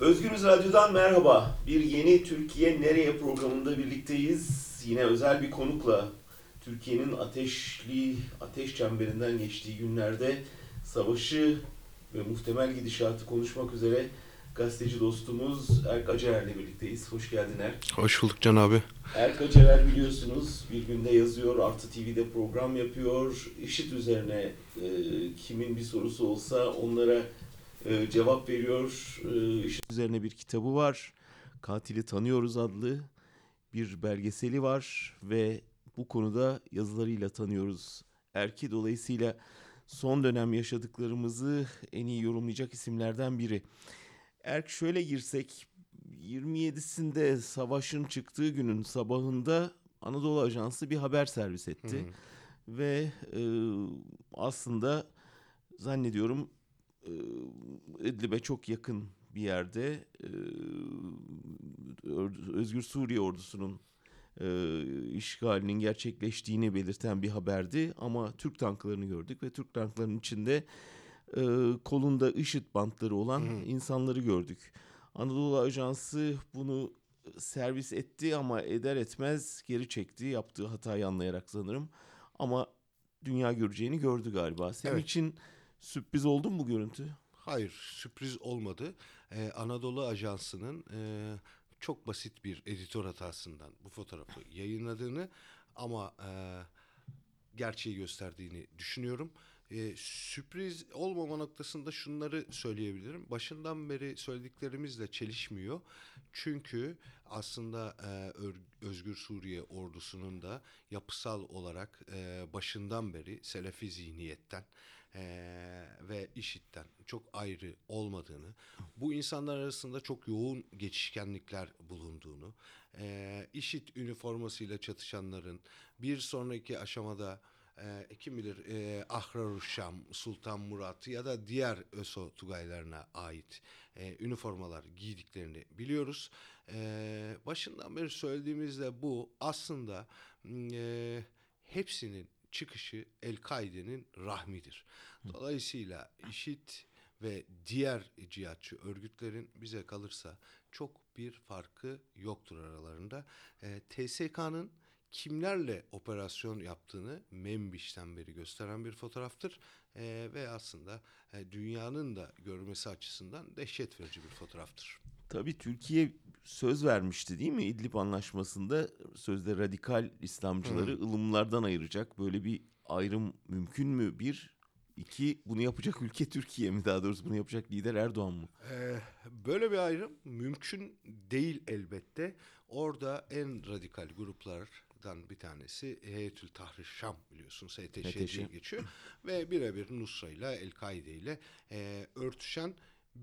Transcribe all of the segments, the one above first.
Özgürüz Radyo'dan merhaba. Bir yeni Türkiye Nereye programında birlikteyiz. Yine özel bir konukla Türkiye'nin ateşli, ateş çemberinden geçtiği günlerde savaşı ve muhtemel gidişatı konuşmak üzere gazeteci dostumuz Erk Acerer'le birlikteyiz. Hoş geldin Erk. Hoş bulduk Can abi. Erk Acerer biliyorsunuz bir günde yazıyor, Artı TV'de program yapıyor. IŞİD üzerine e, kimin bir sorusu olsa onlara e, cevap veriyor. E, IŞİD üzerine bir kitabı var. Katili Tanıyoruz adlı bir belgeseli var ve bu konuda yazılarıyla tanıyoruz. Erki dolayısıyla son dönem yaşadıklarımızı en iyi yorumlayacak isimlerden biri. Erk şöyle girsek 27'sinde savaşın çıktığı günün sabahında Anadolu Ajansı bir haber servis etti. Ve e, aslında zannediyorum İdlib'e çok yakın bir yerde e, Özgür Suriye ordusunun e, işgalinin gerçekleştiğini belirten bir haberdi. Ama Türk tanklarını gördük ve Türk tanklarının içinde e, kolunda IŞİD bantları olan hı. insanları gördük. Anadolu Ajansı bunu servis etti ama eder etmez geri çekti. Yaptığı hatayı anlayarak sanırım. Ama dünya göreceğini gördü galiba. Senin Evet. için sürpriz oldu mu bu görüntü? Hayır sürpriz olmadı. Ee, Anadolu Ajansı'nın e, çok basit bir editör hatasından bu fotoğrafı yayınladığını ama e, gerçeği gösterdiğini düşünüyorum. E, sürpriz olmama noktasında şunları söyleyebilirim. Başından beri söylediklerimizle çelişmiyor. Çünkü aslında e, Özgür Suriye ordusunun da yapısal olarak e, başından beri Selefi zihniyetten eee, ve IŞİD'den çok ayrı olmadığını, bu insanlar arasında çok yoğun geçişkenlikler bulunduğunu, eee IŞİD üniformasıyla çatışanların bir sonraki aşamada eee, kim bilir eee Ahraruşşam, Sultan Murat ya da diğer ÖSO tugaylarına ait eee, üniformalar giydiklerini biliyoruz. Eee, başından beri söylediğimizde bu aslında eee, hepsinin çıkışı El-Kaide'nin rahmidir. Dolayısıyla IŞİD ve diğer cihatçı örgütlerin bize kalırsa çok bir farkı yoktur aralarında. Ee, TSK'nın kimlerle operasyon yaptığını Membiş'ten beri gösteren bir fotoğraftır. Ee, ve aslında e, dünyanın da görmesi açısından dehşet verici bir fotoğraftır. Tabii Türkiye söz vermişti değil mi İdlib Anlaşması'nda sözde radikal İslamcıları ılımlardan ayıracak. Böyle bir ayrım mümkün mü? Bir, iki bunu yapacak ülke Türkiye mi? Daha doğrusu bunu yapacak lider Erdoğan mı? Ee, böyle bir ayrım mümkün değil elbette. Orada en radikal gruplardan bir tanesi Heyetül Tahrir Şam biliyorsun STŞ HTŞ. diye geçiyor. Ve birebir Nusra ile El-Kaide ile e, örtüşen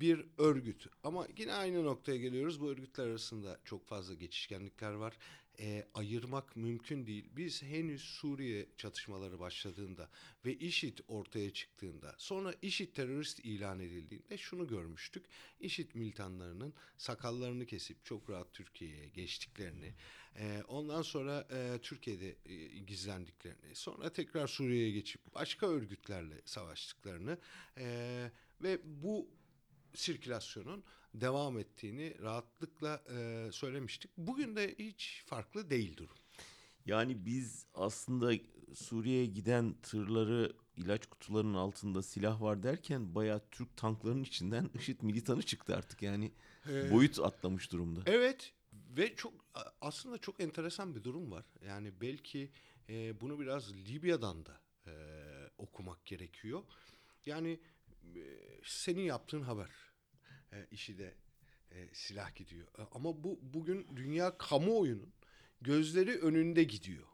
bir örgüt. Ama yine aynı noktaya geliyoruz. Bu örgütler arasında çok fazla geçişkenlikler var. E, ayırmak mümkün değil. Biz henüz Suriye çatışmaları başladığında ve IŞİD ortaya çıktığında sonra IŞİD terörist ilan edildiğinde şunu görmüştük. IŞİD militanlarının sakallarını kesip çok rahat Türkiye'ye geçtiklerini, e, ondan sonra e, Türkiye'de e, gizlendiklerini, sonra tekrar Suriye'ye geçip başka örgütlerle savaştıklarını e, ve bu sirkülasyonun devam ettiğini rahatlıkla e, söylemiştik. Bugün de hiç farklı değil durum. Yani biz aslında Suriye'ye giden tırları ilaç kutularının altında silah var derken bayağı Türk tanklarının içinden IŞİD militanı çıktı artık. Yani Ee, boyut atlamış durumda. Evet ve çok aslında çok enteresan bir durum var. Yani belki e, bunu biraz Libya'dan da e, okumak gerekiyor. Yani senin yaptığın haber e, işi de e, silah gidiyor. E, Ama bu bugün dünya kamuoyunun gözleri önünde gidiyor.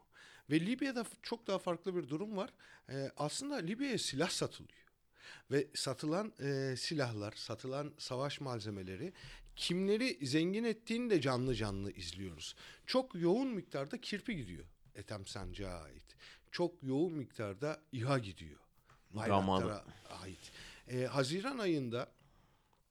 Ve Libya'da çok daha farklı bir durum var. E, aslında Libya'ya silah satılıyor. Ve satılan e, silahlar, satılan savaş malzemeleri kimleri zengin ettiğini de canlı canlı izliyoruz. Çok yoğun miktarda kirpi gidiyor Ethem Sancı'ya ait. Çok yoğun miktarda İHA gidiyor. Bayraktar'a ait. E, Haziran ayında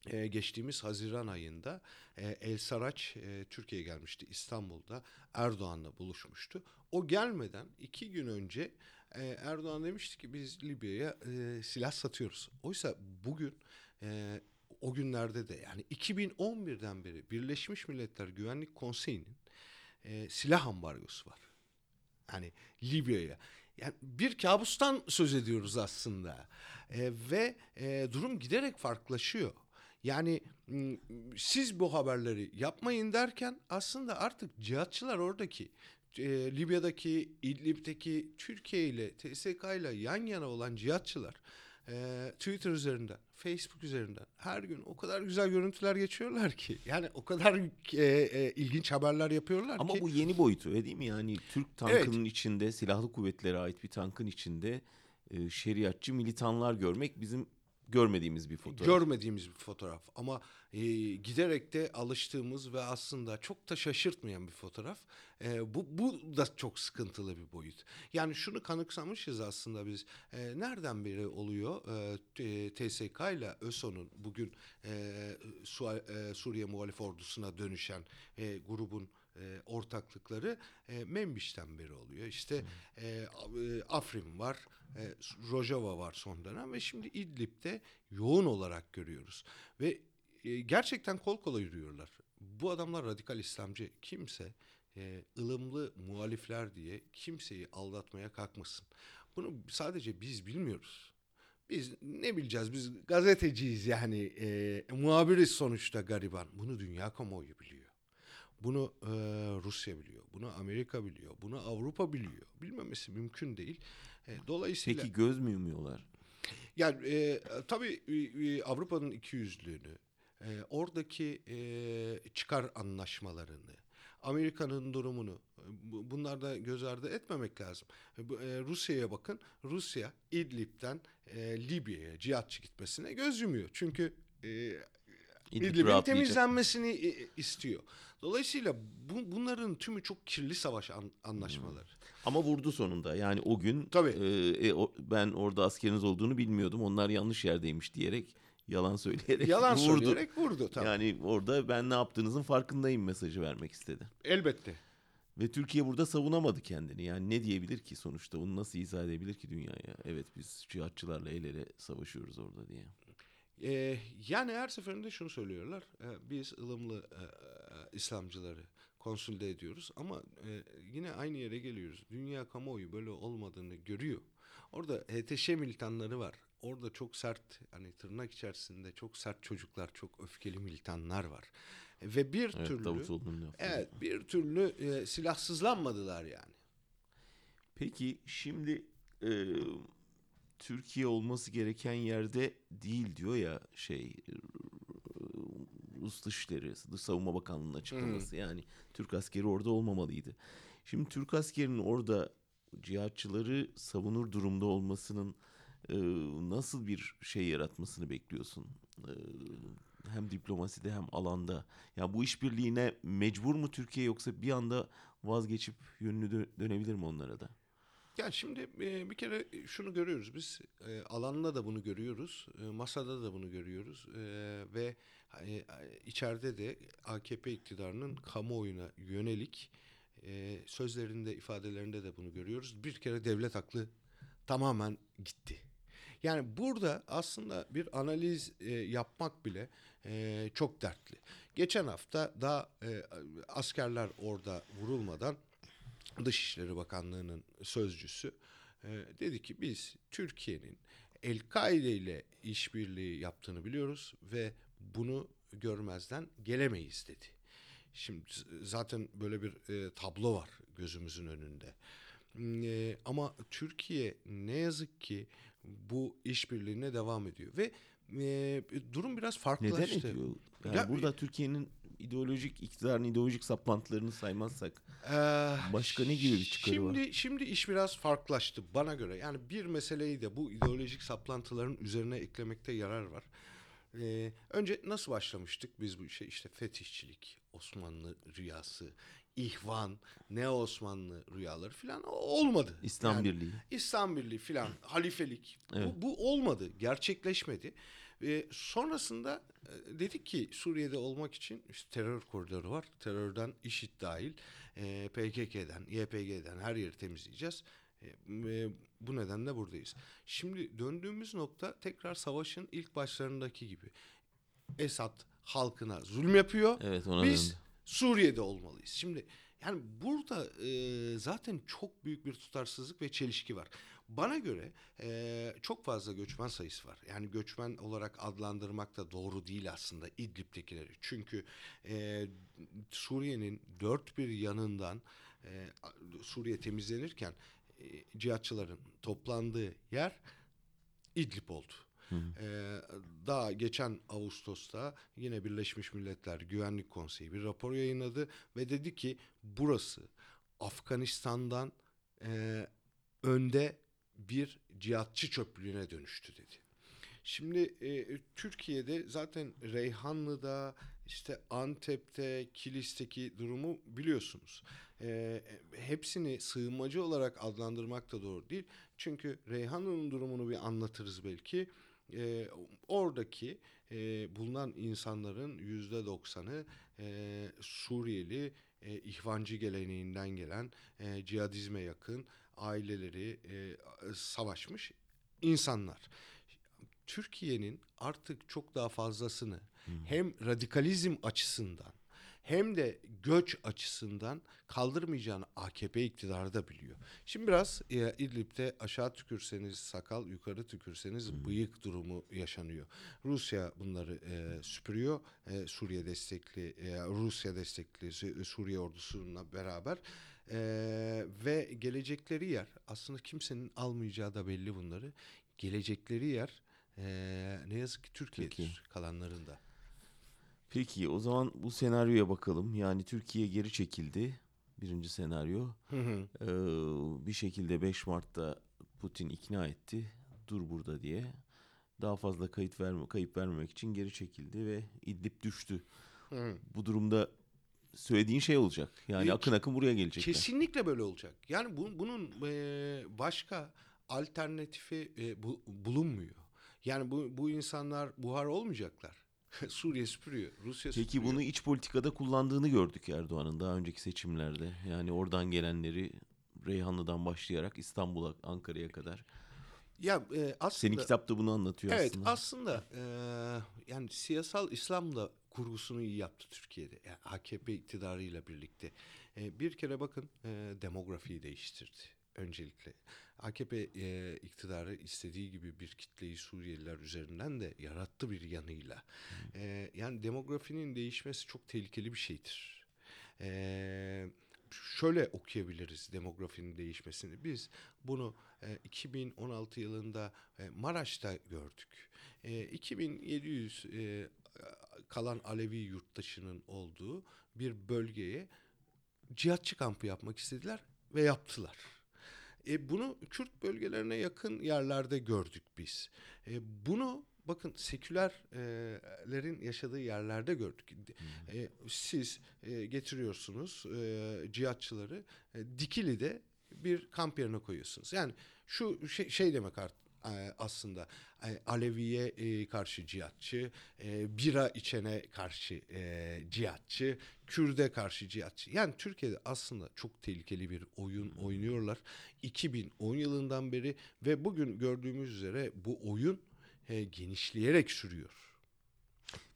e, geçtiğimiz Haziran ayında e, El Saraç e, Türkiye'ye gelmişti İstanbul'da Erdoğan'la buluşmuştu. O gelmeden iki gün önce e, Erdoğan demişti ki biz Libya'ya e, silah satıyoruz. Oysa bugün e, o günlerde de yani 2011'den beri Birleşmiş Milletler Güvenlik Konseyi'nin e, silah ambargosu var. Yani Libya'ya. Yani bir kabustan söz ediyoruz aslında. E, ve e, durum giderek farklılaşıyor. Yani siz bu haberleri yapmayın derken aslında artık cihatçılar oradaki e, Libya'daki, İdlib'deki Türkiye ile TSK ile yan yana olan cihatçılar e, Twitter üzerinden, Facebook üzerinden her gün o kadar güzel görüntüler geçiyorlar ki. Yani o kadar e, e, ilginç haberler yapıyorlar Ama ki. bu yeni boyutu öyle değil mi? Yani Türk tankının içinde, silahlı kuvvetlere ait bir tankın içinde e, şeriatçı militanlar görmek bizim görmediğimiz bir fotoğraf. Görmediğimiz bir fotoğraf ama e, giderek de alıştığımız ve aslında çok da şaşırtmayan bir fotoğraf. E, bu, bu da çok sıkıntılı bir boyut. Yani şunu kanıksamışız aslında biz. E, nereden beri oluyor e, TSK ile ÖSO'nun bugün e, Su- e, Suriye Muhalif Ordusu'na dönüşen e, grubun e, ortaklıkları e, Membiş'ten beri oluyor. İşte e, e, Afrin var, e, Rojava var son dönem ve şimdi İdlib'de yoğun olarak görüyoruz. Ve e, gerçekten kol kola yürüyorlar. Bu adamlar radikal İslamcı. Kimse e, ılımlı muhalifler diye kimseyi aldatmaya kalkmasın. Bunu sadece biz bilmiyoruz. Biz ne bileceğiz? Biz gazeteciyiz yani. E, muhabiriz sonuçta gariban. Bunu dünya kamuoyu biliyor. Bunu e, Rusya biliyor. Bunu Amerika biliyor. Bunu Avrupa biliyor. Bilmemesi mümkün değil. E, dolayısıyla Peki göz mü yumuyorlar? yani e, tabii e, Avrupa'nın ikiyüzlülüğünü, e, oradaki e, çıkar anlaşmalarını, Amerika'nın durumunu bu- bunlar da göz ardı etmemek lazım. Rusya'ya bakın. Rusya İdlib'den Libya'ya cihatçı gitmesine göz yumuyor. Çünkü İdlib'in temizlenmesini e, istiyor. Dolayısıyla bu, bunların tümü çok kirli savaş an- anlaşmaları. Ama vurdu sonunda. Yani o gün Tabii. e, e, o- ben orada askeriniz olduğunu bilmiyordum. Onlar yanlış yerdeymiş diyerek yalan söyleyerek Yalan vurdu. söyleyerek vurdu tabii. Yani orada ben ne yaptığınızın farkındayım mesajı vermek istedi. Elbette. Ve Türkiye burada savunamadı kendini. Yani ne diyebilir ki sonuçta? Onu nasıl izah edebilir ki dünyaya? Evet biz cihatçılarla el ele savaşıyoruz orada diye. Ee, yani her seferinde şunu söylüyorlar. e, biz ılımlı e, e, İslamcıları konsolide ediyoruz ama e, yine aynı yere geliyoruz. Dünya kamuoyu böyle olmadığını görüyor. Orada HTŞ militanları var. Orada çok sert hani tırnak içerisinde çok sert çocuklar, çok öfkeli militanlar var. Ve bir Evet türlü. Evet, bir türlü e, silahsızlanmadılar yani. Peki şimdi e, Türkiye olması gereken yerde değil diyor ya şey Rus Dışişleri, Dış Savunma Bakanlığı'nın açıklaması. Yani Türk askeri orada olmamalıydı. Şimdi Türk askerinin orada cihatçıları savunur durumda olmasının e, nasıl bir şey yaratmasını bekliyorsun? E, hem diplomaside hem alanda. Ya bu işbirliğine mecbur mu Türkiye yoksa bir anda vazgeçip yönünü dö- dönebilir mi onlara da? Ya şimdi e, bir kere şunu görüyoruz biz e, alanda da bunu görüyoruz, e, masada da bunu görüyoruz E, ve e, içeride de AKP iktidarının kamuoyuna yönelik e, sözlerinde, ifadelerinde de bunu görüyoruz. Bir kere devlet aklı tamamen gitti. Yani burada aslında bir analiz e, yapmak bile e, çok dertli. Geçen hafta daha e, askerler orada vurulmadan Dışişleri Bakanlığı'nın sözcüsü e, dedi ki biz Türkiye'nin El-Kaide ile işbirliği yaptığını biliyoruz ve bunu görmezden gelemeyiz dedi. Şimdi zaten böyle bir e, tablo var gözümüzün önünde. E, ama Türkiye ne yazık ki bu işbirliğine devam ediyor ve e, durum biraz Neden farklılaştı. ediyor? Yani Ya- burada Türkiye'nin ideolojik iktidarın ideolojik saplantılarını saymazsak Ee, Başka ne gibi bir çıkarı var? şimdi, Şimdi iş biraz farklılaştı bana göre. Yani bir meseleyi de bu ideolojik saplantıların üzerine eklemekte yarar var. Ee, önce nasıl başlamıştık biz bu işe? İşte fetihçilik, Osmanlı rüyası, ihvan, ne Osmanlı rüyaları falan olmadı. İslam Yani Birliği. İslam Birliği filan, halifelik Evet. bu, bu olmadı, gerçekleşmedi. Ve sonrasında e, dedik ki Suriye'de olmak için işte terör koridoru var. Terörden IŞİD dahil e, PKK'den, YPG'den her yeri temizleyeceğiz. E, e, bu nedenle buradayız. Şimdi döndüğümüz nokta tekrar savaşın ilk başlarındaki gibi. Esad halkına zulüm yapıyor. Evet ona Biz döndü. Suriye'de olmalıyız. Şimdi yani burada e, zaten çok büyük bir tutarsızlık ve çelişki var. Bana göre e, çok fazla göçmen sayısı var. Yani göçmen olarak adlandırmak da doğru değil aslında İdlib'dekileri. Çünkü e, Suriye'nin dört bir yanından e, Suriye temizlenirken e, cihatçıların toplandığı yer İdlib oldu. Ee, daha geçen Ağustos'ta yine Birleşmiş Milletler Güvenlik Konseyi bir rapor yayınladı ve dedi ki burası Afganistan'dan e, önde bir cihatçı çöplüğüne dönüştü dedi. Şimdi e, Türkiye'de zaten Reyhanlı'da işte Antep'te, Kilis'teki durumu biliyorsunuz. E, hepsini sığınmacı olarak adlandırmak da doğru değil. Çünkü Reyhanlı'nın durumunu bir anlatırız belki. E, oradaki e, bulunan insanların yüzde doksanı e, Suriyeli, e, ihvancı geleneğinden gelen, e, cihadizme yakın aileleri e, savaşmış insanlar. Türkiye'nin artık çok daha fazlasını hem radikalizm açısından hem de göç açısından kaldırmayacağını AKP iktidarı da biliyor. Şimdi biraz e, İdlib'de aşağı tükürseniz sakal, yukarı tükürseniz bıyık durumu yaşanıyor. Rusya bunları e, süpürüyor. E, Suriye destekli, e, Rusya destekli Su- Suriye ordusuyla beraber. E, ve gelecekleri yer aslında kimsenin almayacağı da belli bunları. Gelecekleri yer e, ne yazık ki Türkiye'dir Türkiye. kalanlarında. Peki o zaman bu senaryoya bakalım. Yani Türkiye geri çekildi. Birinci senaryo. Hı hı. Ee, bir şekilde 5 Mart'ta Putin ikna etti. Dur burada diye. Daha fazla kayıt verme, kayıp vermemek için geri çekildi ve İdlib düştü. Hı. Bu durumda söylediğin şey olacak. Yani akın akın buraya gelecekler. Kesinlikle böyle olacak. Yani bu, bunun e, başka alternatifi e, bu- bulunmuyor. Yani bu, bu insanlar buhar olmayacaklar. Suriye süpürüyor, Rusya Peki süpürüyor. bunu iç politikada kullandığını gördük Erdoğan'ın daha önceki seçimlerde. Yani oradan gelenleri Reyhanlı'dan başlayarak İstanbul'a, Ankara'ya kadar. ya e, aslında Senin kitapta bunu anlatıyor Evet aslında. aslında e, yani siyasal İslam'la kurgusunu iyi yaptı Türkiye'de. Yani AKP iktidarıyla birlikte. E, bir kere bakın e, demografiyi değiştirdi öncelikle. AKP e, iktidarı istediği gibi bir kitleyi Suriyeliler üzerinden de yarattı bir yanıyla. E, yani demografinin değişmesi çok tehlikeli bir şeydir. E, şöyle okuyabiliriz demografinin değişmesini. Biz bunu e, 2016 yılında e, Maraş'ta gördük. E, 2700 e, kalan Alevi yurttaşının olduğu bir bölgeye cihatçı kampı yapmak istediler ve yaptılar. E, bunu Kürt bölgelerine yakın yerlerde gördük biz. E, bunu bakın sekülerlerin yaşadığı yerlerde gördük. E, siz e, getiriyorsunuz e, cihatçıları e, Dikili'de bir kamp yerine koyuyorsunuz. Yani şu şey, şey demek art, e, aslında e, Alevi'ye e, karşı cihatçı, e, bira içene karşı cihatçı, Kürde karşı cihatçı. Yani Türkiye'de aslında çok tehlikeli bir oyun oynuyorlar. 2010 yılından beri ve bugün gördüğümüz üzere bu oyun genişleyerek sürüyor.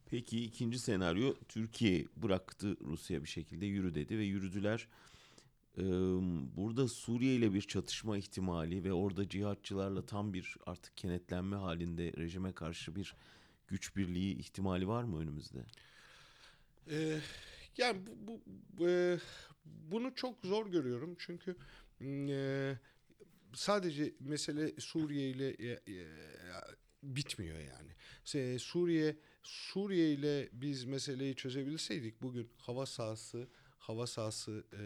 Peki ikinci senaryo Türkiye bıraktı Rusya bir şekilde yürü dedi ve yürüdüler. Burada Suriye ile bir çatışma ihtimali ve orada cihatçılarla tam bir artık kenetlenme halinde rejime karşı bir güç birliği ihtimali var mı önümüzde? Ee, yani bu, bu- e, bunu çok zor görüyorum çünkü e, sadece mesele Suriye ile e, e, bitmiyor yani. Suriye Suriye ile biz meseleyi çözebilseydik bugün hava sahası hava sahası e,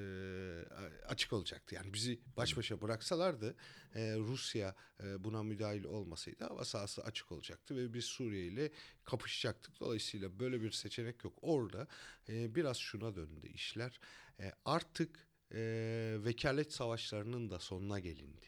açık olacaktı. Yani bizi baş başa bıraksalardı e, Rusya e, buna müdahil olmasaydı hava sahası açık olacaktı ve biz Suriye ile kapışacaktık. Dolayısıyla böyle bir seçenek yok. Orada e, biraz şuna döndü işler. E, artık e, vekalet savaşlarının da sonuna gelindi.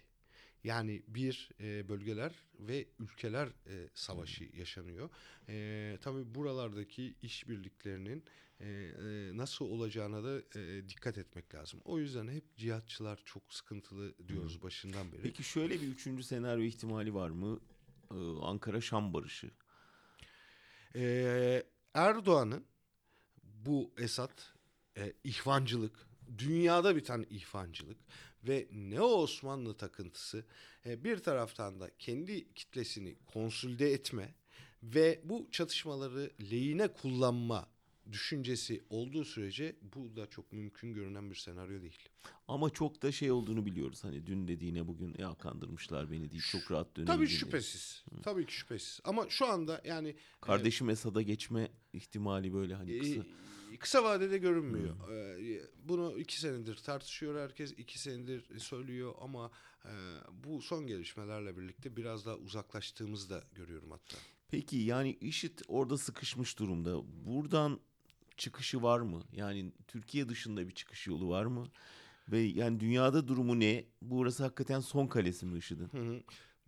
Yani bir e, bölgeler ve ülkeler e, savaşı yaşanıyor. E, tabii buralardaki işbirliklerinin e, e, nasıl olacağına da e, dikkat etmek lazım. O yüzden hep cihatçılar çok sıkıntılı diyoruz başından beri. Peki şöyle bir üçüncü senaryo ihtimali var mı? Ee, Ankara-Şam barışı. Ee, Erdoğan'ın bu Esad e, ihvancılık, dünyada biten ihvancılık ve Neo Osmanlı takıntısı e, bir taraftan da kendi kitlesini konsolide etme ve bu çatışmaları lehine kullanma düşüncesi olduğu sürece bu da çok mümkün görünen bir senaryo değil. Ama çok da şey olduğunu biliyoruz. Hani dün dediğine bugün ya kandırmışlar beni deyip çok rahat Tabii dönebildiğini. şüphesiz. Tabii ki şüphesiz. Ama şu anda yani Kardeşim Esad'a geçme ihtimali böyle hani e, kısa. kısa vadede görünmüyor. Ee, Bunu iki senedir tartışıyor herkes, iki senedir söylüyor ama e, bu son gelişmelerle birlikte biraz daha uzaklaştığımızı da görüyorum hatta. Peki yani IŞİD orada sıkışmış durumda. Buradan çıkışı var mı? Yani Türkiye dışında bir çıkış yolu var mı? Ve yani dünyada durumu ne? Burası hakikaten son kalesi mi IŞİD'in? Hı hı.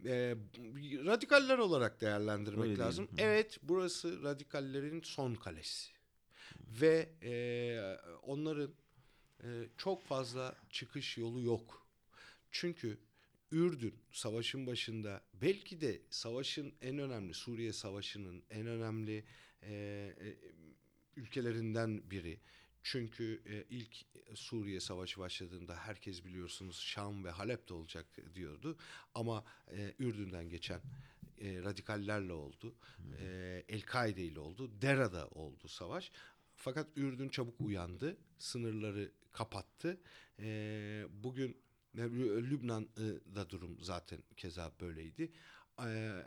Ee, radikaller olarak değerlendirmek Öyle lazım. diyelim. Evet, burası radikallerin son kalesi. Ve e, onların e, çok fazla çıkış yolu yok. Çünkü Ürdün savaşın başında belki de savaşın en önemli Suriye Savaşı'nın en önemli e, e, ülkelerinden biri. Çünkü e, ilk Suriye Savaşı başladığında herkes biliyorsunuz Şam ve Halep'te olacak diyordu. Ama e, Ürdün'den geçen e, radikallerle oldu. E, El-Kaide ile oldu. Dera'da oldu savaş. Fakat Ürdün çabuk uyandı. Sınırları kapattı. E, bugün e, Lübnan'da durum zaten keza böyleydi. E,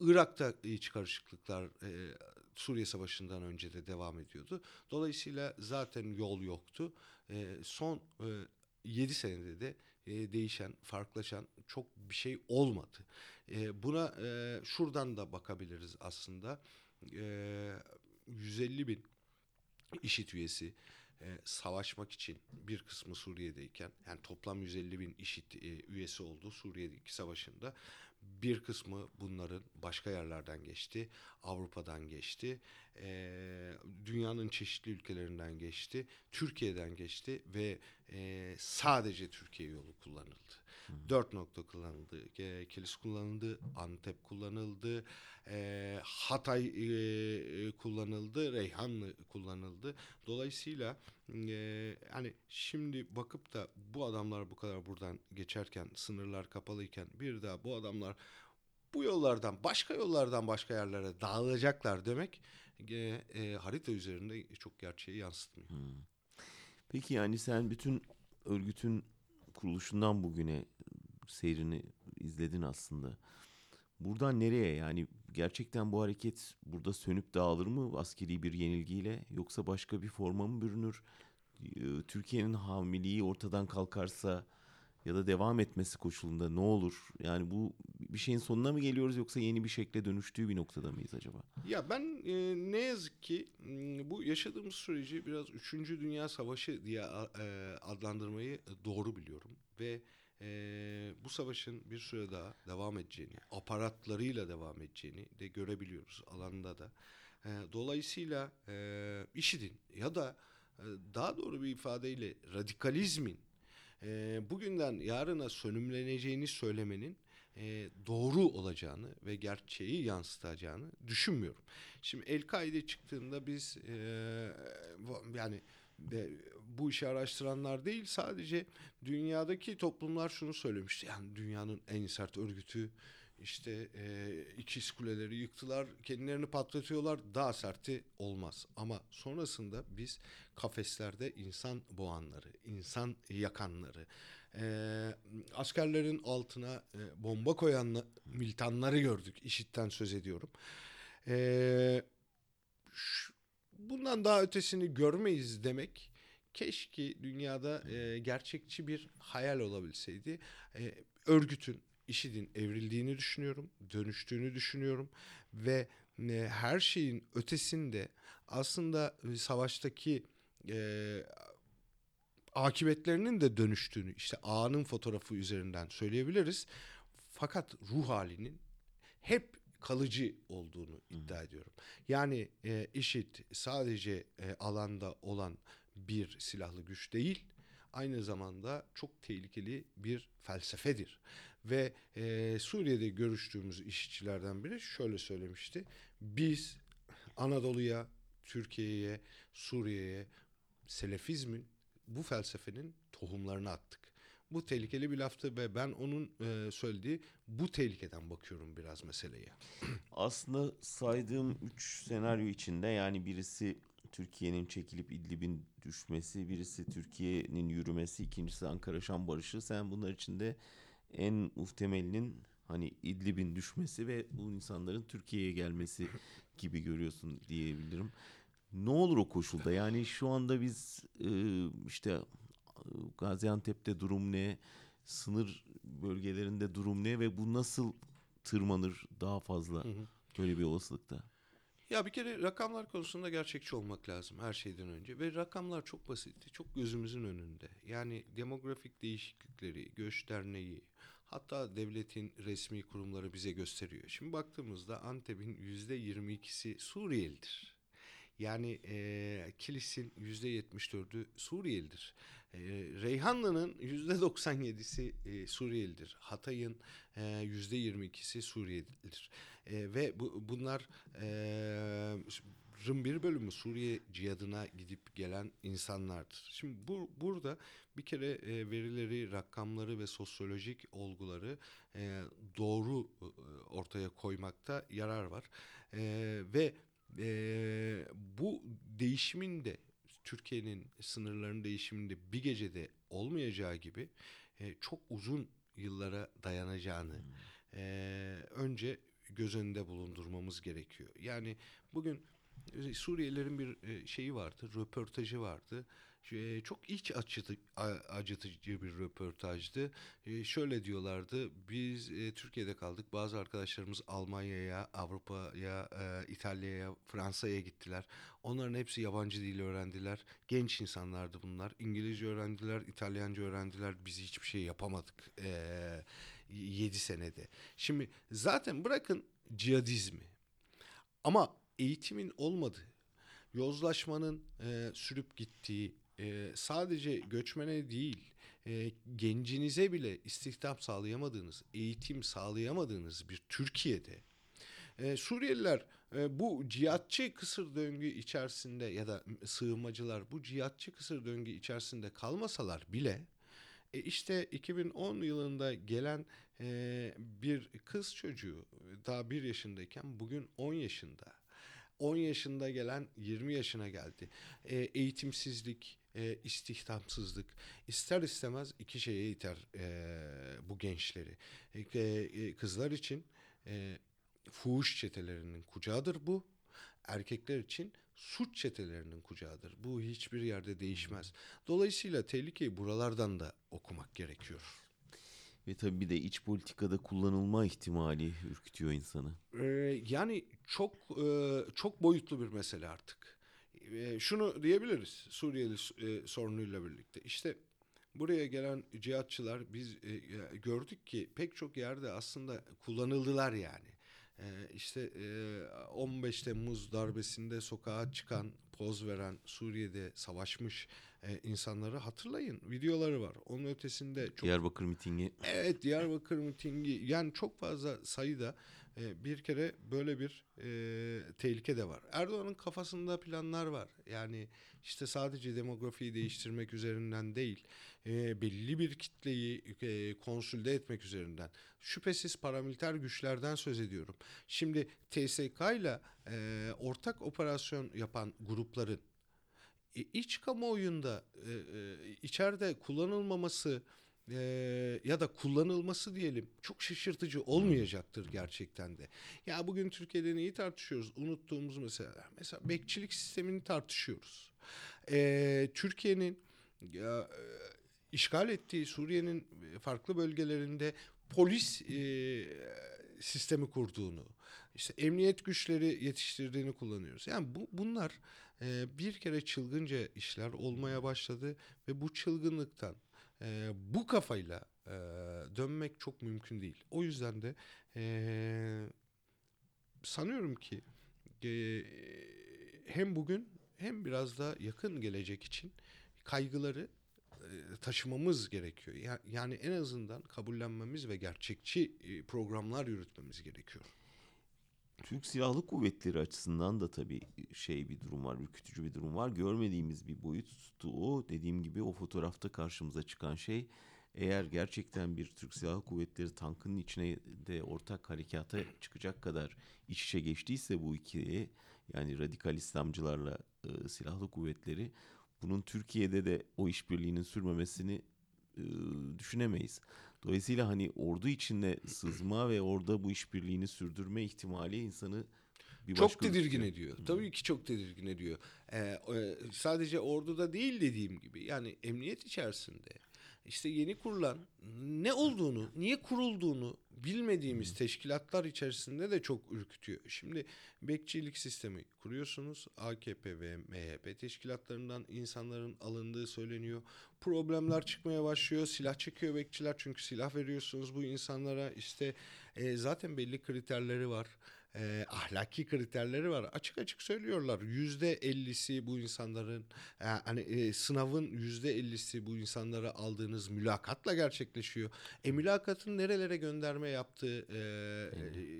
Irak'ta iç karışıklıklar e, Suriye Savaşı'ndan önce de devam ediyordu. Dolayısıyla zaten yol yoktu. E, son e, 7 senede de e, değişen, farklılaşan çok bir şey olmadı. E, buna şuradan da bakabiliriz aslında. E, 150 bin IŞİD üyesi savaşmak için bir kısmı Suriye'deyken yani toplam 150 bin IŞİD e, üyesi oldu Suriye'deki savaşında. Bir kısmı bunların başka yerlerden geçti. Avrupa'dan geçti. e, dünyanın çeşitli ülkelerinden geçti. Türkiye'den geçti ve e, sadece Türkiye yolu kullanıldı. Dört nokta kullanıldı. E, Kilis kullanıldı. Antep kullanıldı. E, Hatay e, kullanıldı. Reyhanlı kullanıldı. Dolayısıyla e, hani şimdi bakıp da bu adamlar bu kadar buradan geçerken sınırlar kapalıyken bir daha bu adamlar bu yollardan başka yollardan başka yerlere dağılacaklar demek e, e, harita üzerinde çok gerçeği yansıtmıyor. Peki yani sen bütün örgütün kuruluşundan bugüne seyrini izledin aslında. Buradan nereye yani gerçekten bu hareket burada sönüp dağılır mı askeri bir yenilgiyle yoksa başka bir forma mı bürünür? Ee, Türkiye'nin hamiliği ortadan kalkarsa ya da devam etmesi koşulunda ne olur? Yani bu bir şeyin sonuna mı geliyoruz yoksa yeni bir şekle dönüştüğü bir noktada mıyız acaba? Ya ben e, ne yazık ki m, bu yaşadığımız süreci biraz 3. Dünya Savaşı diye e, adlandırmayı doğru biliyorum. Ve e, bu savaşın bir süre daha devam edeceğini, aparatlarıyla devam edeceğini de görebiliyoruz alanda da. E, dolayısıyla e, IŞİD'in ya da e, daha doğru bir ifadeyle radikalizmin e, bugünden yarına sönümleneceğini söylemenin e, doğru olacağını ve gerçeği yansıtacağını düşünmüyorum. Şimdi El-Kaide çıktığında biz e, yani de, bu işi araştıranlar değil sadece dünyadaki toplumlar şunu söylemişti. Yani dünyanın en sert örgütü işte e, ikiz kuleleri yıktılar, kendilerini patlatıyorlar. Daha serti olmaz. Ama sonrasında biz kafeslerde insan boğanları, insan yakanları, e, askerlerin altına e, bomba koyan militanları gördük. IŞİD'den söz ediyorum. E, şu- bundan daha ötesini görmeyiz demek keşke dünyada e, gerçekçi bir hayal olabilseydi. E, örgütün, IŞİD'in evrildiğini düşünüyorum, dönüştüğünü düşünüyorum ve e, her şeyin ötesinde aslında e, savaştaki e, akıbetlerinin de dönüştüğünü işte ağanın fotoğrafı üzerinden söyleyebiliriz. Fakat ruh halinin hep kalıcı olduğunu iddia ediyorum. Yani e, IŞİD sadece e, alanda olan bir silahlı güç değil, aynı zamanda çok tehlikeli bir felsefedir. Ve e, Suriye'de görüştüğümüz işçilerden biri şöyle söylemişti. Biz Anadolu'ya, Türkiye'ye, Suriye'ye Selefizmin bu felsefenin tohumlarını attık. Bu tehlikeli bir laftı ve ben onun e, söylediği bu tehlikeden bakıyorum biraz meseleye. Aslında saydığım üç senaryo içinde yani birisi Türkiye'nin çekilip İdlib'in düşmesi, birisi Türkiye'nin yürümesi, ikincisi Ankara-Şam barışı. Sen bunlar içinde en muhtemelinin hani İdlib'in düşmesi ve bu insanların Türkiye'ye gelmesi gibi görüyorsun diyebilirim. Ne olur o koşulda? Yani şu anda biz e, işte e, Gaziantep'te durum ne? Sınır bölgelerinde durum ne ve bu nasıl tırmanır daha fazla böyle bir olasılıkta? Ya bir kere rakamlar konusunda gerçekçi olmak lazım her şeyden önce ve rakamlar çok basit, çok gözümüzün önünde. Yani demografik değişiklikleri, göç derneği, hatta devletin resmi kurumları bize gösteriyor. Şimdi baktığımızda Antep'in yüzde 22'si Suriyelidir. Yani e, Kilis'in yüzde 74'ü Suriyelidir. E, Reyhanlı'nın yüzde 97'si e, Suriyelidir. Hatay'ın e, yüzde 22'si Suriyelidir. E, ve bu, bunlar e, bir bölümü Suriye cihadına gidip gelen insanlardır. Şimdi bu, burada bir kere e, verileri, rakamları ve sosyolojik olguları e, doğru e, ortaya koymakta yarar var. E, ve e, bu değişimin de Türkiye'nin sınırlarının değişiminde bir gecede olmayacağı gibi e, çok uzun yıllara dayanacağını e, önce göz önünde bulundurmamız gerekiyor. Yani bugün e, Suriyelilerin bir e, şeyi vardı, röportajı vardı. E, Çok iç acıtı, acıtıcı bir röportajdı. Şöyle diyorlardı, biz Türkiye'de kaldık. Bazı arkadaşlarımız Almanya'ya, Avrupa'ya, İtalya'ya, Fransa'ya gittiler. Onların hepsi yabancı dil öğrendiler. Genç insanlardı bunlar. İngilizce öğrendiler, İtalyanca öğrendiler. Biz hiçbir şey yapamadık 7 senede. Şimdi zaten bırakın cihadizmi. Ama eğitimin olmadığı, yozlaşmanın e, sürüp gittiği, e, sadece göçmene değil, e, gencinize bile istihdam sağlayamadığınız, eğitim sağlayamadığınız bir Türkiye'de e, Suriyeliler e, bu cihatçı kısır döngü içerisinde ya da sığınmacılar bu cihatçı kısır döngü içerisinde kalmasalar bile e işte 2010 yılında gelen e, bir kız çocuğu daha bir yaşındayken bugün 10 yaşında. 10 yaşında gelen 20 yaşına geldi. E, eğitimsizlik, e, istihdamsızlık ister istemez iki şeye iter e, bu gençleri. E, e, kızlar için e, fuhuş çetelerinin kucağıdır bu. Erkekler için suç çetelerinin kucağıdır. Bu hiçbir yerde değişmez. Dolayısıyla tehlikeyi buralardan da okumak gerekiyor. Ve tabii bir de iç politikada kullanılma ihtimali ürkütüyor insanı. Ee, yani çok e, çok boyutlu bir mesele artık. E, şunu diyebiliriz Suriyeli e, sorunuyla birlikte. İşte buraya gelen cihatçılar biz e, gördük ki pek çok yerde aslında kullanıldılar yani. E, işte e, 15 Temmuz darbesinde sokağa çıkan, poz veren, Suriye'de savaşmış e, insanları hatırlayın. Videoları var. Onun ötesinde çok Diyarbakır mitingi Evet Diyarbakır mitingi yani çok fazla sayıda e, bir kere böyle bir e, tehlike de var. Erdoğan'ın kafasında planlar var. Yani işte sadece demografiyi değiştirmek üzerinden değil e, belli bir kitleyi e, konsülde etmek üzerinden. Şüphesiz paramiliter güçlerden söz ediyorum. Şimdi TSK ile e, ortak operasyon yapan grupların e, iç kamuoyunda e, e, içeride kullanılmaması e, ya da kullanılması diyelim çok şaşırtıcı olmayacaktır gerçekten de. Ya bugün Türkiye'de neyi tartışıyoruz? Unuttuğumuz meseleler. Mesela bekçilik sistemini tartışıyoruz. E, Türkiye'nin ya, e, işgal ettiği Suriye'nin farklı bölgelerinde polis e, sistemi kurduğunu, işte emniyet güçleri yetiştirdiğini kullanıyoruz. Yani bu bunlar e, bir kere çılgınca işler olmaya başladı ve bu çılgınlıktan e, bu kafayla e, dönmek çok mümkün değil. O yüzden de e, sanıyorum ki e, hem bugün hem biraz da yakın gelecek için kaygıları e, taşımamız gerekiyor. Ya- Yani en azından kabullenmemiz ve gerçekçi e, programlar yürütmemiz gerekiyor. Türk Silahlı Kuvvetleri açısından da tabii şey bir durum var, ürkütücü bir durum var. Görmediğimiz bir boyuttu o. Dediğim gibi o fotoğrafta karşımıza çıkan şey eğer gerçekten bir Türk Silahlı Kuvvetleri tankının içine de ortak harekata çıkacak kadar iç içe geçtiyse bu ikili yani radikal İslamcılarla e, silahlı kuvvetleri bunun Türkiye'de de o işbirliğinin sürmemesini e, düşünemeyiz. Dolayısıyla hani ordu içinde sızma ve orada bu işbirliğini sürdürme ihtimali insanı bir çok tedirgin ürkütüyor. ediyor. Tabii ki çok tedirgin ediyor. Ee, sadece orduda değil dediğim gibi yani emniyet içerisinde işte yeni kurulan ne olduğunu, niye kurulduğunu bilmediğimiz teşkilatlar içerisinde de çok ürkütüyor. Şimdi bekçilik sistemi kuruyorsunuz. AKP ve MHP teşkilatlarından insanların alındığı söyleniyor. Problemler çıkmaya başlıyor. Silah çekiyor bekçiler çünkü silah veriyorsunuz bu insanlara. İşte e, zaten belli kriterleri var e, ahlaki kriterleri var. Açık açık söylüyorlar. Yüzde ellisi bu insanların e, hani e, sınavın yüzde ellisi bu insanlara aldığınız mülakatla gerçekleşiyor. E mülakatın nerelere gönderme yaptığı e,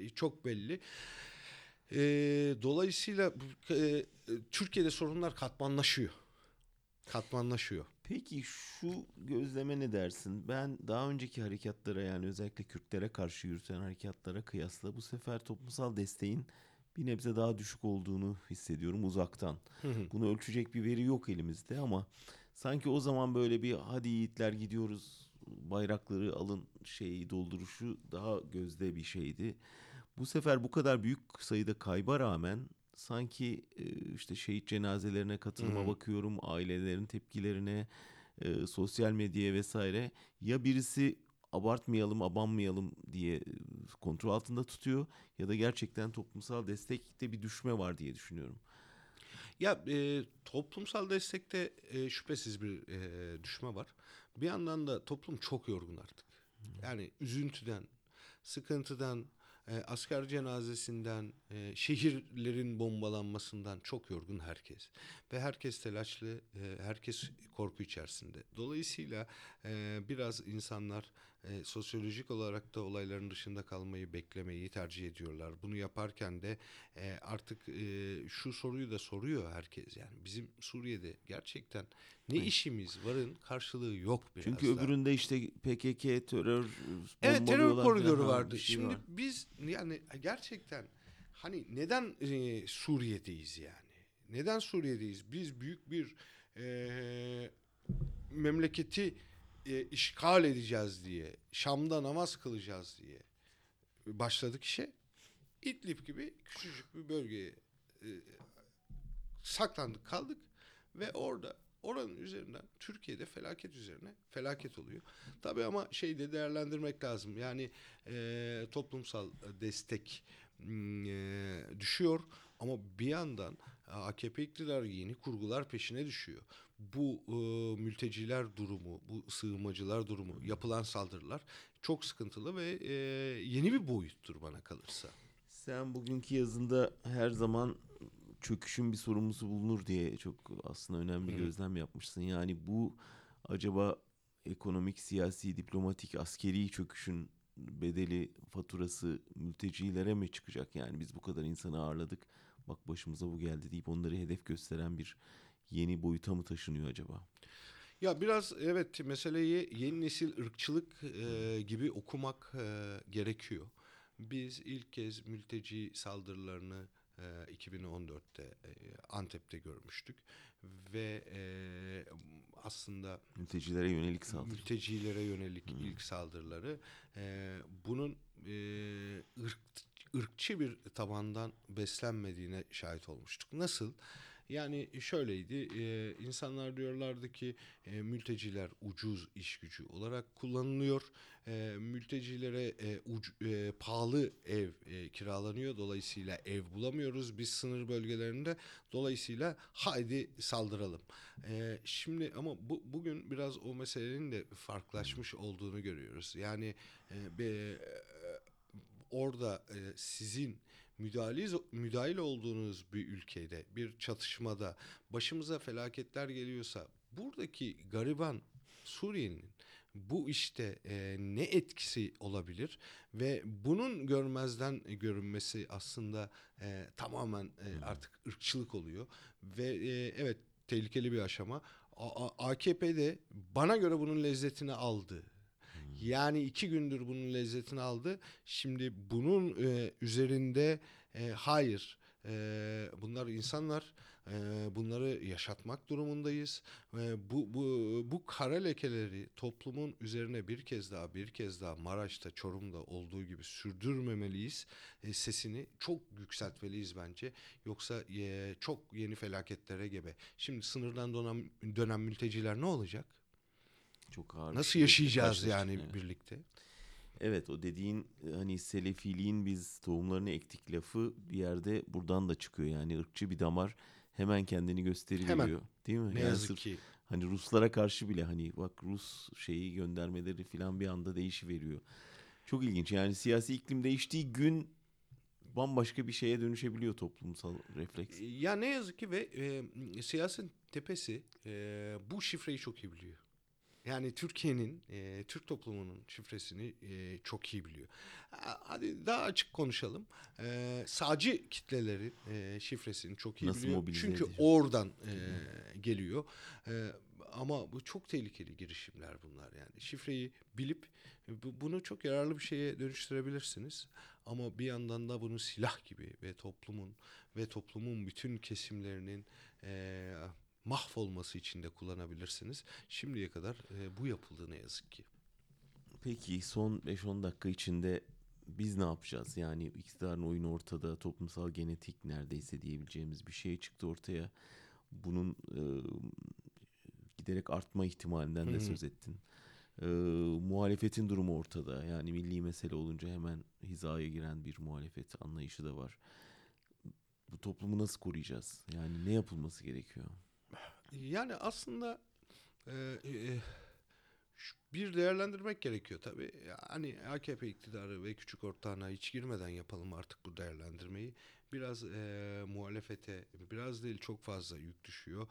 e, çok belli. E, dolayısıyla e, Türkiye'de sorunlar katmanlaşıyor. Katmanlaşıyor. Peki şu gözleme ne dersin? Ben daha önceki harekatlara yani özellikle Kürtlere karşı yürüten harekatlara kıyasla bu sefer toplumsal desteğin bir nebze daha düşük olduğunu hissediyorum uzaktan. Bunu ölçecek bir veri yok elimizde ama sanki o zaman böyle bir hadi yiğitler gidiyoruz bayrakları alın şeyi dolduruşu daha gözde bir şeydi. Bu sefer bu kadar büyük sayıda kayba rağmen sanki işte şehit cenazelerine katılıma bakıyorum, ailelerin tepkilerine, e, sosyal medyaya vesaire. Ya birisi abartmayalım, abanmayalım diye kontrol altında tutuyor ya da gerçekten toplumsal destekte bir düşme var diye düşünüyorum. Ya e, toplumsal destekte e, şüphesiz bir e, düşme var. Bir yandan da toplum çok yorgun artık. Yani üzüntüden, sıkıntıdan, e, asker cenazesinden, e, şehirlerin bombalanmasından çok yorgun herkes. Ve herkes telaşlı, e, herkes korku içerisinde. Dolayısıyla e, biraz insanlar e, sosyolojik olarak da olayların dışında kalmayı beklemeyi tercih ediyorlar. Bunu yaparken de e, artık e, şu soruyu da soruyor herkes. Yani bizim Suriye'de gerçekten ne işimiz varın karşılığı yok biraz Çünkü da. öbüründe işte PKK terör Evet terör koridoru vardı. şey Şimdi var. biz yani gerçekten hani neden e, Suriye'deyiz yani? Neden Suriye'deyiz? Biz büyük bir e, memleketi e, işgal edeceğiz diye, Şam'da namaz kılacağız diye başladık işe. İdlib gibi küçücük bir bölgeye e, saklandık kaldık ve orada oranın üzerinden Türkiye'de felaket üzerine felaket oluyor. Tabii ama şeyi de değerlendirmek lazım. Yani e, toplumsal destek e, düşüyor ama bir yandan AKP iktidarı yeni kurgular peşine düşüyor. Bu e, mülteciler durumu, bu sığınmacılar durumu, yapılan saldırılar çok sıkıntılı ve e, yeni bir boyuttur bana kalırsa. Sen bugünkü yazında her zaman çöküşün bir sorumlusu bulunur diye çok aslında önemli Hı. gözlem yapmışsın. Yani bu acaba ekonomik, siyasi, diplomatik, askeri çöküşün bedeli, faturası mültecilere mi çıkacak? Yani biz bu kadar insanı ağırladık, bak başımıza bu geldi deyip onları hedef gösteren bir yeni boyuta mı taşınıyor acaba? Ya biraz evet meseleyi yeni nesil ırkçılık e, gibi okumak e, gerekiyor. Biz ilk kez mülteci saldırılarını e, 2014'te e, Antep'te görmüştük ve e, aslında Mültecilere yönelik saldırı. mültecilere yönelik ilk saldırıları e, bunun e, ırk, ırkçı bir tabandan beslenmediğine şahit olmuştuk. Nasıl? Yani şöyleydi, e, insanlar diyorlardı ki e, mülteciler ucuz iş gücü olarak kullanılıyor. E, mültecilere e, uc- e, pahalı ev e, kiralanıyor. Dolayısıyla ev bulamıyoruz biz sınır bölgelerinde. Dolayısıyla haydi saldıralım. E, şimdi ama bu, bugün biraz o meselenin de farklılaşmış olduğunu görüyoruz. Yani e, be, orada e, sizin müdahale, müdahil olduğunuz bir ülkede, bir çatışmada başımıza felaketler geliyorsa buradaki gariban Suriye'nin bu işte e, ne etkisi olabilir ve bunun görmezden görünmesi aslında e, tamamen e, artık ırkçılık oluyor ve e, evet tehlikeli bir aşama. A- A- AKP'de bana göre bunun lezzetini aldı. Yani iki gündür bunun lezzetini aldı. Şimdi bunun e, üzerinde e, hayır e, bunlar insanlar e, bunları yaşatmak durumundayız. E, bu, bu, bu kara lekeleri toplumun üzerine bir kez daha bir kez daha Maraş'ta Çorum'da olduğu gibi sürdürmemeliyiz. E, sesini çok yükseltmeliyiz bence. Yoksa e, çok yeni felaketlere gebe. Şimdi sınırdan dönen, dönen mülteciler ne olacak? Çok ağır. Nasıl yaşayacağız yani Evet. birlikte? Evet o dediğin hani selefiliğin biz tohumlarını ektik lafı bir yerde buradan da çıkıyor. Yani ırkçı bir damar hemen kendini gösteriveriyor. Hemen. Değil mi? Ne Yani yazık ki. Hani Ruslara karşı bile hani bak Rus şeyi göndermeleri falan bir anda değişiveriyor. Çok ilginç. Yani siyasi iklim değiştiği gün bambaşka bir şeye dönüşebiliyor toplumsal refleks. Ya ne yazık ki ve e, siyasetin tepesi e, bu şifreyi çok iyi biliyor. Yani Türkiye'nin, e, Türk toplumunun şifresini e, çok iyi biliyor. Ha, Hadi daha açık konuşalım. E, sağcı kitlelerin e, şifresini çok iyi Nasıl biliyor. Çünkü edeceğim? oradan e, geliyor. E, ama bu çok tehlikeli girişimler bunlar yani. Şifreyi bilip bu- bunu çok yararlı bir şeye dönüştürebilirsiniz. Ama bir yandan da bunu silah gibi ve toplumun ve toplumun bütün kesimlerinin e, mahvolması için de kullanabilirsiniz. Şimdiye kadar e, bu yapıldı ne yazık ki. Peki son 5-10 dakika içinde biz ne yapacağız? Yani iktidarın oyunu ortada, toplumsal genetik neredeyse diyebileceğimiz bir şey çıktı ortaya. Bunun e, giderek artma ihtimalinden de söz ettin. E, muhalefetin durumu ortada. Yani milli mesele olunca hemen hizaya giren bir muhalefet anlayışı da var. Bu toplumu nasıl koruyacağız? Yani ne yapılması gerekiyor? Yani aslında e, e, şu- bir değerlendirmek gerekiyor tabii. Hani AKP iktidarı ve küçük ortağına hiç girmeden yapalım artık bu değerlendirmeyi. Biraz e, muhalefete biraz değil çok fazla yük düşüyor.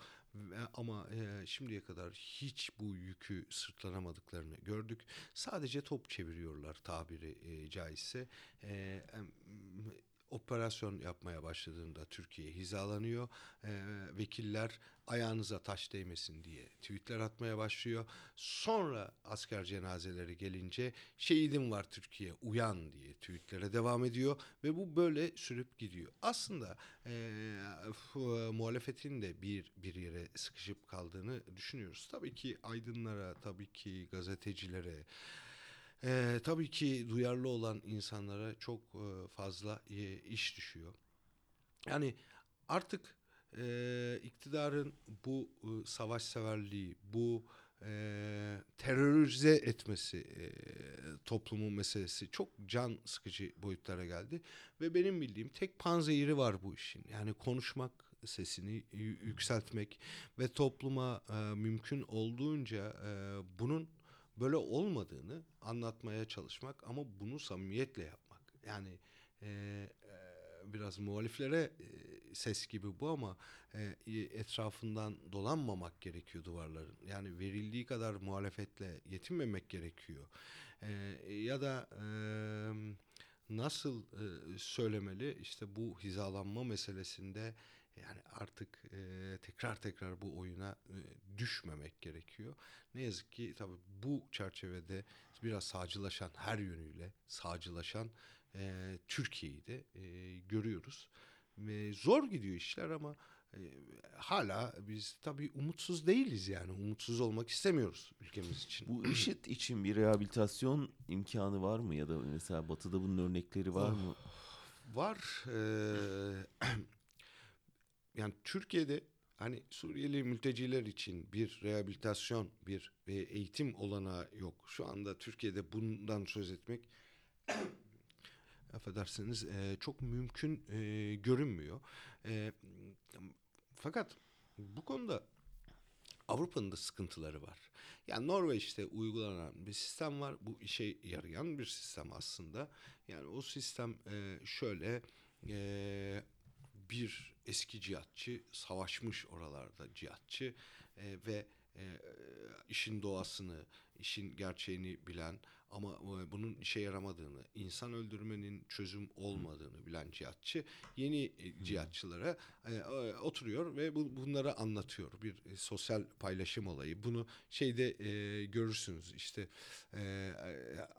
Ama e, şimdiye kadar hiç bu yükü sırtlanamadıklarını gördük. Sadece top çeviriyorlar tabiri e, caizse. E, operasyon yapmaya başladığında Türkiye hizalanıyor. E, vekiller ayağınıza taş değmesin diye tweetler atmaya başlıyor. Sonra asker cenazeleri gelince şehidim var Türkiye uyan diye tweetlere devam ediyor ve bu böyle sürüp gidiyor. Aslında f- muhalefetin de bir bir yere sıkışıp kaldığını düşünüyoruz. Tabii ki aydınlara, tabii ki gazetecilere, eee, tabii ki duyarlı olan insanlara çok eee, fazla eee, iş düşüyor. Yani artık e, iktidarın bu e, savaşseverliği, bu e, terörize etmesi e, toplumun meselesi çok can sıkıcı boyutlara geldi. Ve benim bildiğim tek panzehiri var bu işin. Yani konuşmak, sesini yükseltmek ve topluma e, mümkün olduğunca e, bunun böyle olmadığını anlatmaya çalışmak ama bunu samimiyetle yapmak. Yani e, e, biraz muhaliflere e, ses gibi bu ama e, etrafından dolanmamak gerekiyor duvarların. Yani verildiği kadar muhalefetle yetinmemek gerekiyor. E, ya da e, nasıl e, söylemeli işte bu hizalanma meselesinde yani artık e, tekrar tekrar bu oyuna e, düşmemek gerekiyor. Ne yazık ki tabii bu çerçevede biraz sağcılaşan her yönüyle sağcılaşan e, Türkiye'yi de e, görüyoruz. Ve zor gidiyor işler ama e, hala biz tabii umutsuz değiliz yani. Umutsuz olmak istemiyoruz ülkemiz için. Bu IŞİD için bir rehabilitasyon imkanı var mı? Ya da mesela Batı'da bunun örnekleri var mı? Var. eee, yani Türkiye'de hani Suriyeli mülteciler için bir rehabilitasyon, bir e, eğitim olanağı yok. Şu anda Türkiye'de bundan söz etmek affedersiniz eee, çok mümkün eee, görünmüyor. Eee, fakat bu konuda Avrupa'nın da sıkıntıları var. Yani Norveç'te uygulanan bir sistem var. Bu işe yarayan bir sistem aslında. Yani o sistem e, şöyle e, bir eski cihatçı savaşmış oralarda cihatçı e, ve e, işin doğasını, işin gerçeğini bilen ama e, bunun işe yaramadığını, insan öldürmenin çözüm olmadığını bilen cihatçı yeni e, cihatçılara e, e, oturuyor ve bu, bunları anlatıyor. Bir e, sosyal paylaşım olayı. Bunu şeyde e, görürsünüz işte e, e,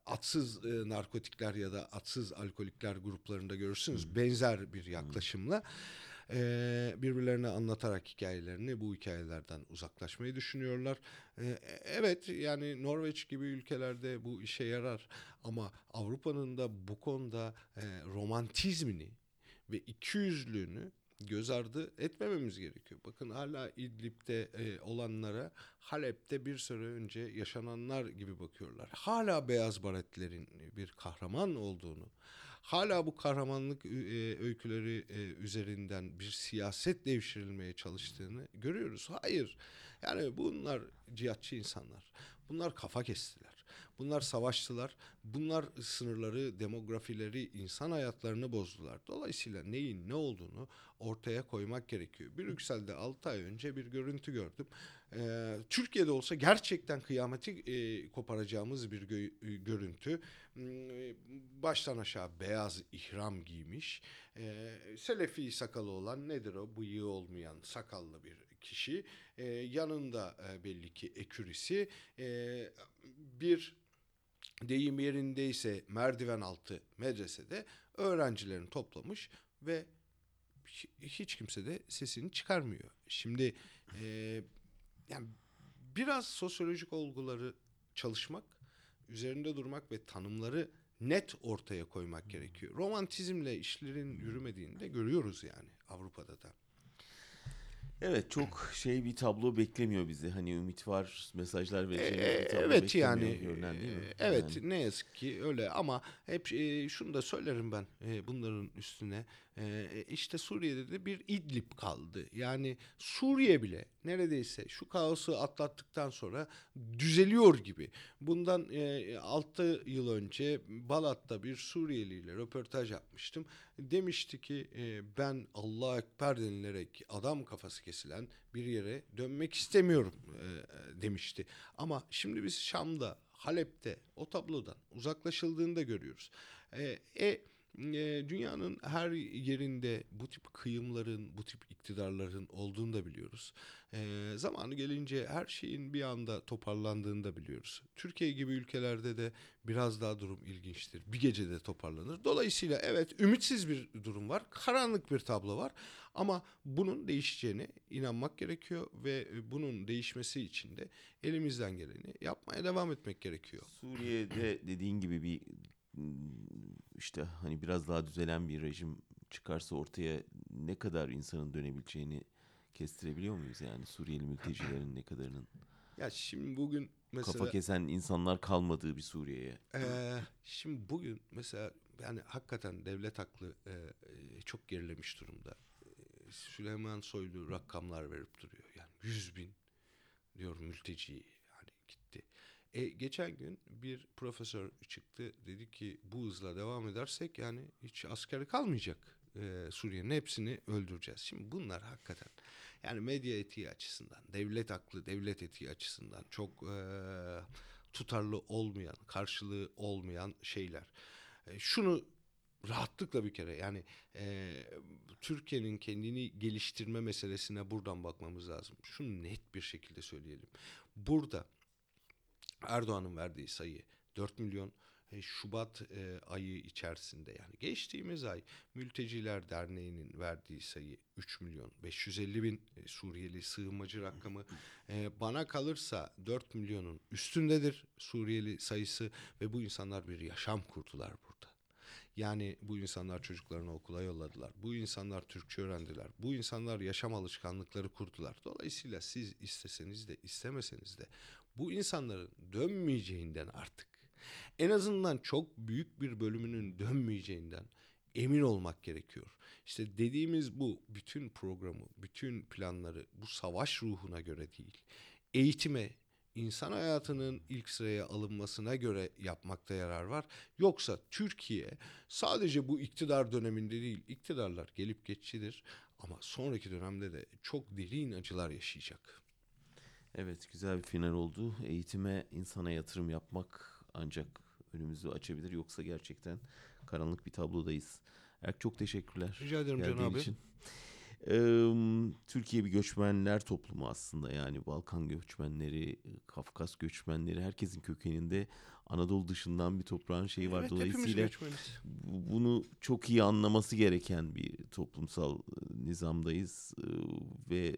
atsız e, narkotikler ya da atsız alkolikler gruplarında görürsünüz. Benzer bir yaklaşımla e, birbirlerine anlatarak hikayelerini bu hikayelerden uzaklaşmayı düşünüyorlar. E, evet yani Norveç gibi ülkelerde bu işe yarar ama Avrupa'nın da bu konuda e, romantizmini ve ikiyüzlülüğünü göz ardı etmememiz gerekiyor. Bakın hala İdlib'de e, olanlara Halep'te bir süre önce yaşananlar gibi bakıyorlar. Hala beyaz baretlerin bir kahraman olduğunu, hala bu kahramanlık e, öyküleri e, üzerinden bir siyaset devşirilmeye çalıştığını görüyoruz. Hayır. Yani bunlar cihatçı insanlar. Bunlar kafa kestiler. Bunlar savaştılar. Bunlar sınırları, demografileri, insan hayatlarını bozdular. Dolayısıyla neyin ne olduğunu ortaya koymak gerekiyor. Brüksel'de 6 ay önce bir görüntü gördüm. Ee, Türkiye'de olsa gerçekten kıyameti e, koparacağımız bir gö- görüntü. Hmm, Baştan aşağı beyaz ihram giymiş. Ee, Selefi sakalı olan nedir o? Bıyığı olmayan sakallı bir kişi. Ee, yanında e, belli ki ekürisi. Ee, bir deyim yerindeyse merdiven altı medresede öğrencilerini toplamış ve hi- hiç kimse de sesini çıkarmıyor. Şimdi e, yani biraz sosyolojik olguları çalışmak, üzerinde durmak ve tanımları net ortaya koymak gerekiyor. Romantizmle işlerin yürümediğini de görüyoruz yani Avrupa'da da. Evet çok şey bir tablo beklemiyor bizi. Hani ümit var mesajlar E, vereceğimiz bir tablo evet yani görünen değil mi? e, evet Yani. ne yazık ki öyle ama hep e, şunu da söylerim ben e, bunların üstüne E, işte Suriye'de de bir İdlib kaldı yani Suriye bile neredeyse şu kaosu atlattıktan sonra düzeliyor gibi bundan e, 6 yıl önce Balat'ta bir Suriyeli ile röportaj yapmıştım demişti ki e, ben Allah Ekber denilerek adam kafası kesilen bir yere dönmek istemiyorum e, demişti. Ama şimdi biz Şam'da, Halep'te o tablodan uzaklaşıldığını da görüyoruz. E, e, e, dünyanın her yerinde bu tip kıyımların, bu tip iktidarların olduğunu da biliyoruz. E, zamanı gelince her şeyin bir anda toparlandığını da biliyoruz. Türkiye gibi ülkelerde de biraz daha durum ilginçtir. Bir gecede toparlanır. Dolayısıyla evet ümitsiz bir durum var. Karanlık bir tablo var. Ama bunun değişeceğine inanmak gerekiyor ve bunun değişmesi için de elimizden geleni yapmaya devam etmek gerekiyor. Suriye'de dediğin gibi bir işte hani biraz daha düzelen bir rejim çıkarsa ortaya ne kadar insanın dönebileceğini kestirebiliyor muyuz yani Suriyeli mültecilerin ne kadarının Ya şimdi bugün mesela kafa kesen insanlar kalmadığı bir Suriye'ye. Ee, şimdi bugün mesela yani hakikaten devlet aklı e, e, çok gerilemiş durumda. E, Süleyman Soylu rakamlar verip duruyor. Yani 100 bin diyor mülteci. E, geçen gün bir profesör çıktı dedi ki bu hızla devam edersek yani hiç askeri kalmayacak. E, Suriye'nin hepsini öldüreceğiz. Şimdi bunlar hakikaten yani medya etiği açısından, devlet aklı, devlet etiği açısından çok e, tutarlı olmayan, karşılığı olmayan şeyler. E, şunu rahatlıkla bir kere yani e, Türkiye'nin kendini geliştirme meselesine buradan bakmamız lazım. Şunu net bir şekilde söyleyelim. Burada Erdoğan'ın verdiği sayı 4 milyon e, Şubat e, ayı içerisinde yani geçtiğimiz ay Mülteciler Derneği'nin verdiği sayı 3 milyon 550 bin e, Suriyeli sığınmacı rakamı e, bana kalırsa 4 milyonun üstündedir Suriyeli sayısı ve bu insanlar bir yaşam kurdular burada. Yani bu insanlar çocuklarını okula yolladılar. Bu insanlar Türkçe öğrendiler. Bu insanlar yaşam alışkanlıkları kurdular. Dolayısıyla siz isteseniz de istemeseniz de bu insanların dönmeyeceğinden artık en azından çok büyük bir bölümünün dönmeyeceğinden emin olmak gerekiyor. İşte dediğimiz bu bütün programı, bütün planları bu savaş ruhuna göre değil, eğitime, insan hayatının ilk sıraya alınmasına göre yapmakta yarar var. Yoksa Türkiye sadece bu iktidar döneminde değil, iktidarlar gelip geçicidir ama sonraki dönemde de çok derin acılar yaşayacak. Evet güzel bir final oldu. Eğitime, insana yatırım yapmak ancak önümüzü açabilir. Yoksa gerçekten karanlık bir tablodayız. Erk çok teşekkürler. Rica ederim Can abi. için. Türkiye bir göçmenler toplumu aslında yani Balkan göçmenleri, Kafkas göçmenleri herkesin kökeninde Anadolu dışından bir toprağın şeyi var. Evet, Dolayısıyla bunu çok iyi anlaması gereken bir toplumsal nizamdayız ve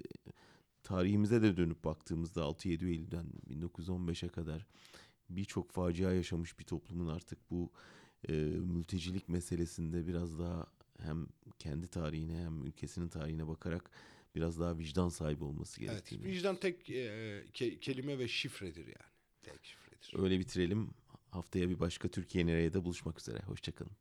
tarihimize de dönüp baktığımızda 6-7 Eylül'den 1915'e kadar birçok facia yaşamış bir toplumun artık bu e, mültecilik meselesinde biraz daha hem kendi tarihine hem ülkesinin tarihine bakarak biraz daha vicdan sahibi olması Evet, gerektiğini. vicdan tek e, ke- kelime ve şifredir yani. Tek şifredir. Öyle bitirelim. Haftaya bir başka Türkiye nereye de buluşmak üzere. Hoşçakalın.